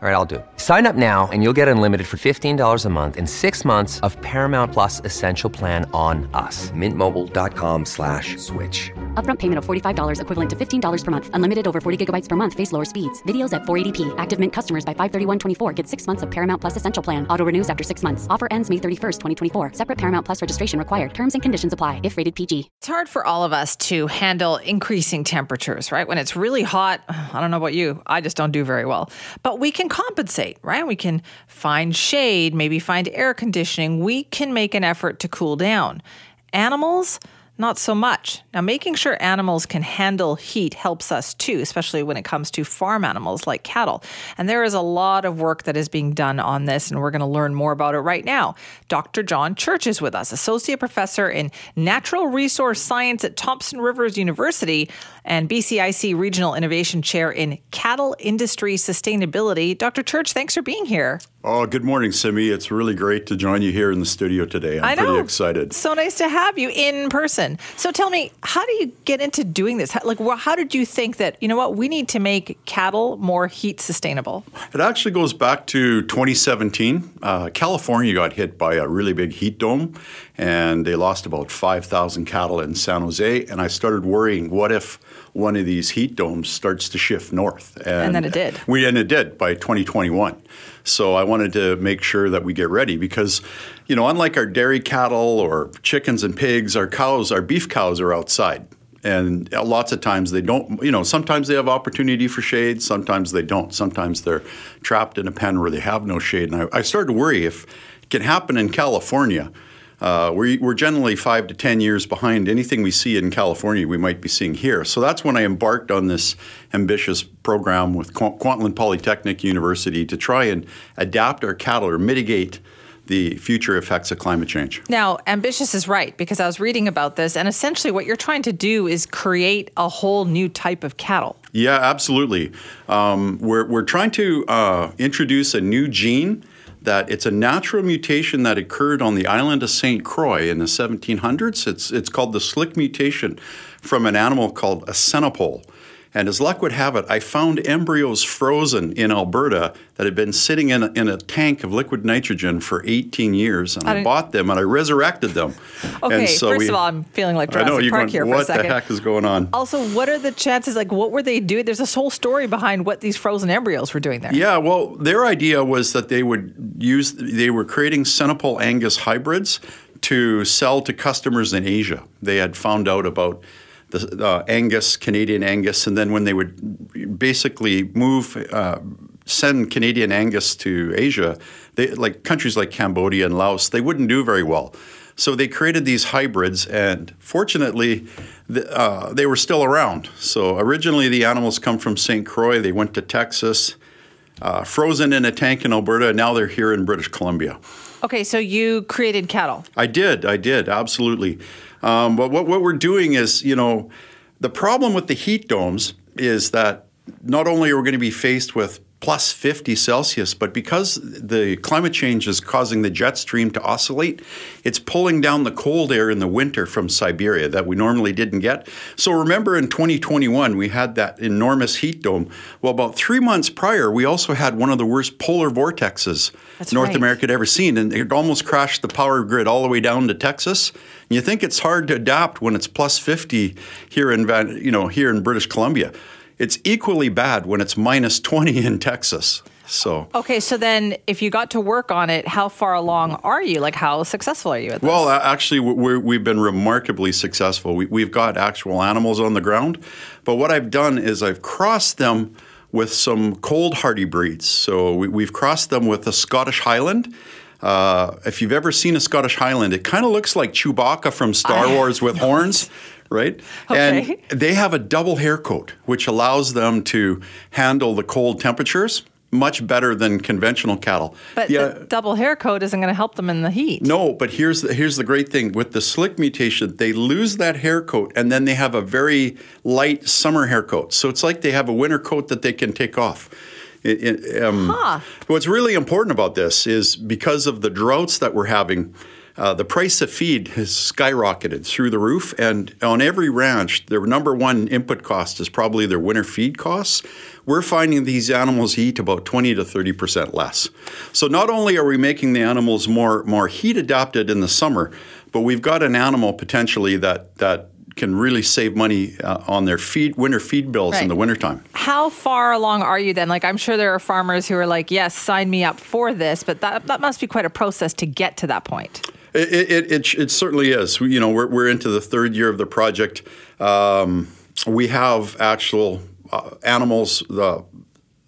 All right, I'll do. it. Sign up now and you'll get unlimited for $15 a month in six months of Paramount Plus Essential Plan on us. Mintmobile.com slash switch. Upfront payment of $45 equivalent to $15 per month. Unlimited over 40 gigabytes per month. Face lower speeds. Videos at 480p. Active Mint customers by 531.24 get six months of Paramount Plus Essential Plan. Auto renews after six months. Offer ends May 31st, 2024. Separate Paramount Plus registration required. Terms and conditions apply if rated PG. It's hard for all of us to handle increasing temperatures, right? When it's really hot, I don't know about you, I just don't do very well. But we can compensate, right? We can find shade, maybe find air conditioning. We can make an effort to cool down. Animals, not so much. Now, making sure animals can handle heat helps us too, especially when it comes to farm animals like cattle. And there is a lot of work that is being done on this, and we're going to learn more about it right now. Dr. John Church is with us, Associate Professor in Natural Resource Science at Thompson Rivers University and BCIC Regional Innovation Chair in Cattle Industry Sustainability. Dr. Church, thanks for being here. Oh, good morning, Simi. It's really great to join you here in the studio today. I'm I know. pretty excited. So nice to have you in person. So tell me, how do you get into doing this? How, like, wh- how did you think that you know what we need to make cattle more heat sustainable? It actually goes back to 2017. Uh, California got hit by a really big heat dome, and they lost about 5,000 cattle in San Jose. And I started worrying, what if one of these heat domes starts to shift north? And then it did. We and it did by 2021. So I wanted to make sure that we get ready because, you know, unlike our dairy cattle or chickens and pigs, our cows, our beef cows are outside. And lots of times they don't, you know, sometimes they have opportunity for shade, sometimes they don't. Sometimes they're trapped in a pen where they have no shade. And I, I started to worry if it can happen in California. Uh, we, we're generally five to 10 years behind anything we see in California we might be seeing here. So that's when I embarked on this ambitious program with Qu- Kwantlen Polytechnic University to try and adapt our cattle or mitigate the future effects of climate change. Now, ambitious is right because I was reading about this, and essentially what you're trying to do is create a whole new type of cattle. Yeah, absolutely. Um, we're, we're trying to uh, introduce a new gene that it's a natural mutation that occurred on the island of St. Croix in the 1700s. It's, it's called the slick mutation from an animal called a Senepol. And as luck would have it, I found embryos frozen in Alberta that had been sitting in a, in a tank of liquid nitrogen for 18 years. And I I, bought them and I resurrected them. Okay, so first we- of all, I'm feeling like Jurassic I know you're Park going, here for what a second. the heck is going on? Also, what are the chances? Like, what were they doing? There's this whole story behind what these frozen embryos were doing there. Yeah, well, their idea was that they would use, they were creating Senepol Angus hybrids to sell to customers in Asia. They had found out about the uh, Angus, Canadian Angus, and then when they would basically move, uh, send Canadian Angus to Asia, they, like countries like Cambodia and Laos, they wouldn't do very well. So they created these hybrids, and fortunately, the, uh, they were still around. So originally, the animals come from St. Croix. They went to Texas, uh, frozen in a tank in Alberta, and now they're here in British Columbia. Okay, so you created cattle. I did, I did, absolutely. Um, but what, what we're doing is, you know, the problem with the heat domes is that not only are we going to be faced with plus 50 Celsius, but because the climate change is causing the jet stream to oscillate, it's pulling down the cold air in the winter from Siberia that we normally didn't get. So remember in 2021, we had that enormous heat dome. Well, about three months prior, we also had one of the worst polar vortexes That's North right. America had ever seen, and it almost crashed the power grid all the way down to Texas. And you think it's hard to adapt when it's plus 50 here in you know here in British Columbia. It's equally bad when it's minus 20 in Texas. So. Okay, so then if you got to work on it, how far along are you? Like, how successful are you at this? Well, actually, we're, we've been remarkably successful. We, we've got actual animals on the ground, but what I've done is I've crossed them with some cold hardy breeds. So we, we've crossed them with a Scottish Highland. Uh, if you've ever seen a Scottish Highland, it kind of looks like Chewbacca from Star I- Wars with horns, right? Okay. And they have a double hair coat, which allows them to handle the cold temperatures much better than conventional cattle. but Yeah. the double hair coat isn't going to help them in the heat. No, but here's the, here's the great thing with the slick mutation, they lose that hair coat and then they have a very light summer hair coat. So it's like they have a winter coat that they can take off. It- it, um, Huh. What's really important about this is because of the droughts that we're having. uh, the price of feed has skyrocketed through the roof. And on every ranch, their number one input cost is probably their winter feed costs. We're finding these animals eat about 20 to 30 percent less. So not only are we making the animals more more heat adapted in the summer, but we've got an animal potentially that that can really save money uh, on their feed winter feed bills in Right. the wintertime. How far along are you then? Like, I'm sure there are farmers who are like, yes, sign me up for this, but that, that must be quite a process to get to that point. It, it, it, it certainly is. We, you know, we're, we're into the third year of the project. Um, we have actual uh, animals, the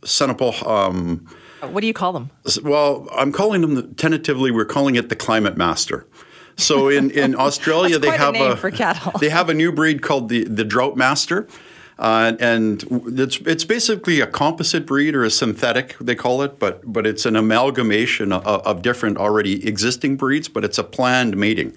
Senepol. Um, What do you call them? well, I'm calling them the, tentatively. We're calling it the Climate Master. So in, in Australia, they a have for cattle. They have a new breed called the the Drought Master. Uh, and it's it's basically a composite breed or a synthetic they call it, but but it's an amalgamation of, of different already existing breeds, but it's a planned mating.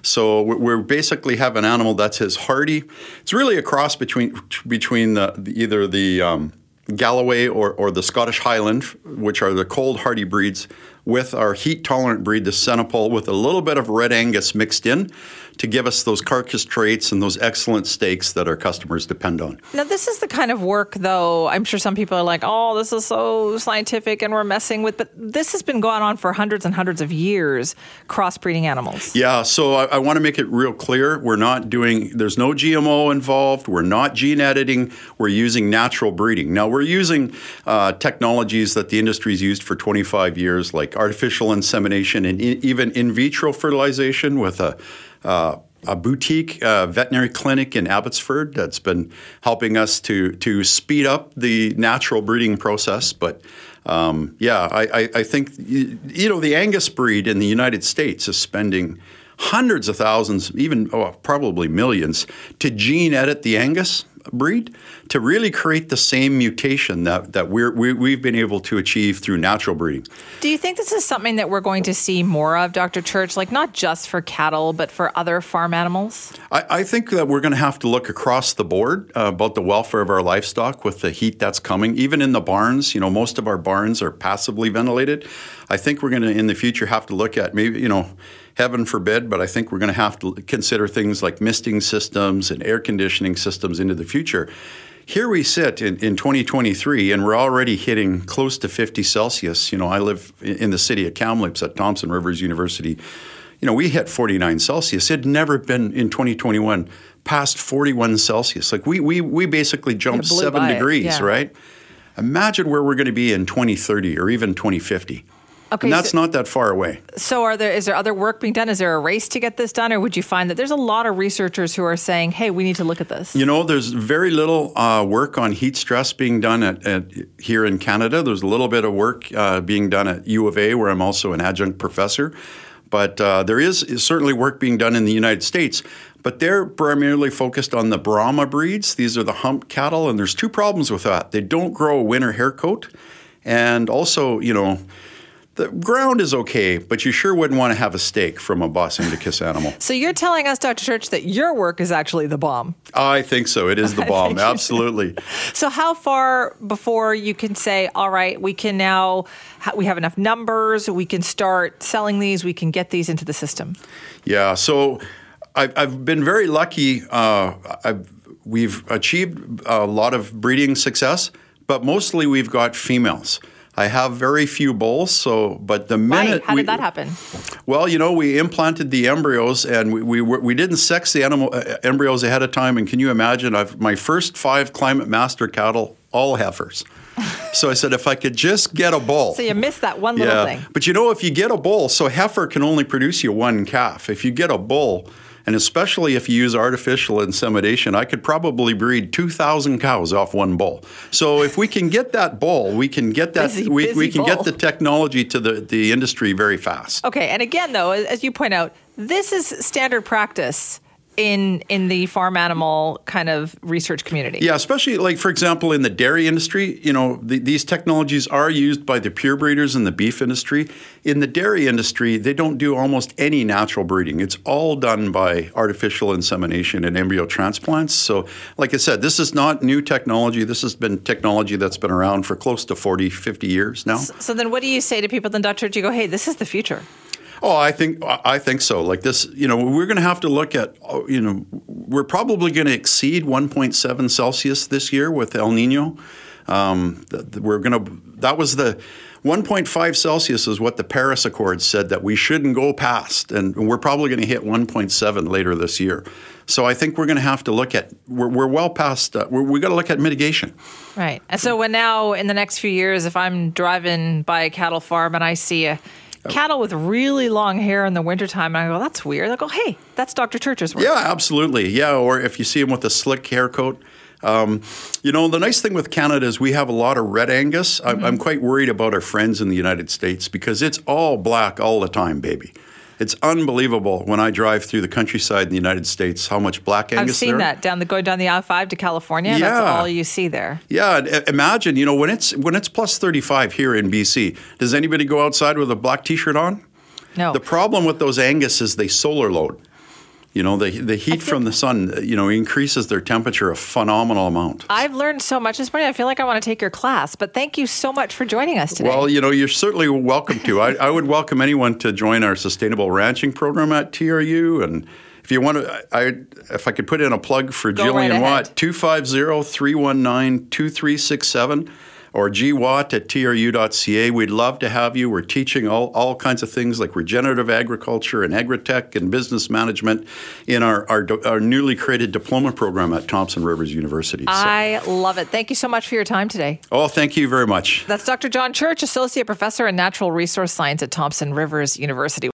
So we we basically have an animal that's as hardy. It's really a cross between between the, the either the um, Galloway or, or the Scottish Highland, which are the cold hardy breeds, with our heat tolerant breed, the Senepol, with a little bit of Red Angus mixed in to give us those carcass traits and those excellent steaks that our customers depend on. Now, this is the kind of work, though, I'm sure some people are like, oh, this is so scientific and we're messing with, but this has been going on for hundreds and hundreds of years, crossbreeding animals. Yeah, so I, I want to make it real clear. We're not doing, there's no GMO involved. We're not gene editing. We're using natural breeding. Now, we're using uh, technologies that the industry's used for 25 years, like artificial insemination and e- even in vitro fertilization with a uh, a boutique uh, veterinary clinic in Abbotsford that's been helping us to to speed up the natural breeding process. But um, yeah, I, I, I think you know the Angus breed in the United States is spending hundreds of thousands, even oh, probably millions, to gene edit the Angus breed to really create the same mutation that that we're, we, we've been able to achieve through natural breeding. Do you think this is something that we're going to see more of, Dr. Church? Like, not just for cattle, but for other farm animals? I, I think that we're going to have to look across the board uh, about the welfare of our livestock with the heat that's coming. Even in the barns, you know, most of our barns are passively ventilated. I think we're going to, in the future, have to look at maybe, you know, heaven forbid, but I think we're going to have to consider things like misting systems and air conditioning systems into the future. Here we sit in, in 2023, and we're already hitting close to 50 Celsius. You know, I live in the city of Kamloops at Thompson Rivers University. You know, we hit 49 Celsius. It had never been in 2021 past 41 Celsius. Like we we we basically jumped seven degrees, yeah. right? Imagine where we're going to be in 2030 or even 2050. Okay, and that's so- not that far away. So, are there is there other work being done? Is there a race to get this done, or would you find that there's a lot of researchers who are saying, "Hey, we need to look at this"? You know, there's very little uh, work on heat stress being done at, at here in Canada. There's a little bit of work uh, being done at U of A, where I'm also an adjunct professor. But uh, there is, is certainly work being done in the United States. But they're primarily focused on the Brahma breeds. These are the hump cattle, and there's two problems with that. They don't grow a winter hair coat, and also, you know, the ground is okay, but you sure wouldn't want to have a steak from a Bos Indicus animal. so you're telling us, Dr. Church, that your work is actually the bomb. I think so. It is the bomb. think you should. Absolutely. So how far before you can say, all right, we can now we have enough numbers, we can start selling these, we can get these into the system? Yeah, so I've, I've been very lucky. Uh, I've, we've achieved a lot of breeding success, but mostly we've got females. I have very few bulls, so but the minute Why? How we, did that happen? Well, you know, we implanted the embryos, and we we, we didn't sex the animal uh, embryos ahead of time. And can you imagine? I've my first five climate master cattle, all heifers. so I said, if I could just get a bull. So you missed that one little thing. But you know, if you get a bull, so heifer can only produce you one calf. If you get a bull, and especially if you use artificial insemination, I could probably breed 2,000 cows off one bull. So if we can get that bull, we can get that Busy, we, busy we can bull. get the technology to the, the industry very fast. Okay, and again though, as you point out, this is standard practice in in the farm animal kind of research community. Yeah, especially like for example in the dairy industry, you know, the, these technologies are used by the pure breeders in the beef industry. In the dairy industry, they don't do almost any natural breeding. It's all done by artificial insemination and embryo transplants. So, like I said, this is not new technology. This has been technology that's been around for close to 40, 50 years now. So then what do you say to people then Dr. Do you go, "Hey, this is the future." Oh, I think I think so. Like this, you know, we're going to have to look at, uh, you know, we're probably going to exceed 1.7 Celsius this year with El Nino. Um, we're going to. That was the 1.5 Celsius is what the Paris Accord said that we shouldn't go past, and we're probably going to hit 1.7 later this year. So I think we're going to have to look at. We're, we're well past. Uh, we're, we got to look at mitigation. Right. And so when now in the next few years, if I'm driving by a cattle farm and I see a cattle with really long hair in the wintertime, and I go, that's weird. I go, hey, that's Dr. Church's work. Yeah, absolutely. Yeah, or if you see him with a slick hair coat. Um, you know, the nice thing with Canada is we have a lot of red Angus. I'm, mm-hmm. I'm quite worried about our friends in the United States because it's all black all the time, baby. It's unbelievable when I drive through the countryside in the United States how much black Angus I've seen there. that down the going down the I-5 to California. Yeah. That's all you see there. Yeah, uh, imagine you know when it's when it's plus 35 here in BC. Does anybody go outside with a black T-shirt on? No. The problem with those Angus is they solar load. You know, the, the heat from the sun, you know, increases their temperature a phenomenal amount. I've learned so much this morning. I feel like I want to take your class, but thank you so much for joining us today. Well, you know, you're certainly welcome to. I, I would welcome anyone to join our sustainable ranching program at TRU. And if you want to, I, if I could put in a plug for Go Jillian right Watt, 250 319 2367 or gwatt at tru.ca. We'd love to have you. We're teaching all, all kinds of things like regenerative agriculture and agritech and business management in our, our, our newly created diploma program at Thompson Rivers University. So. I love it. Thank you so much for your time today. Oh, thank you very much. That's Dr. John Church, Associate Professor in Natural Resource Science at Thompson Rivers University.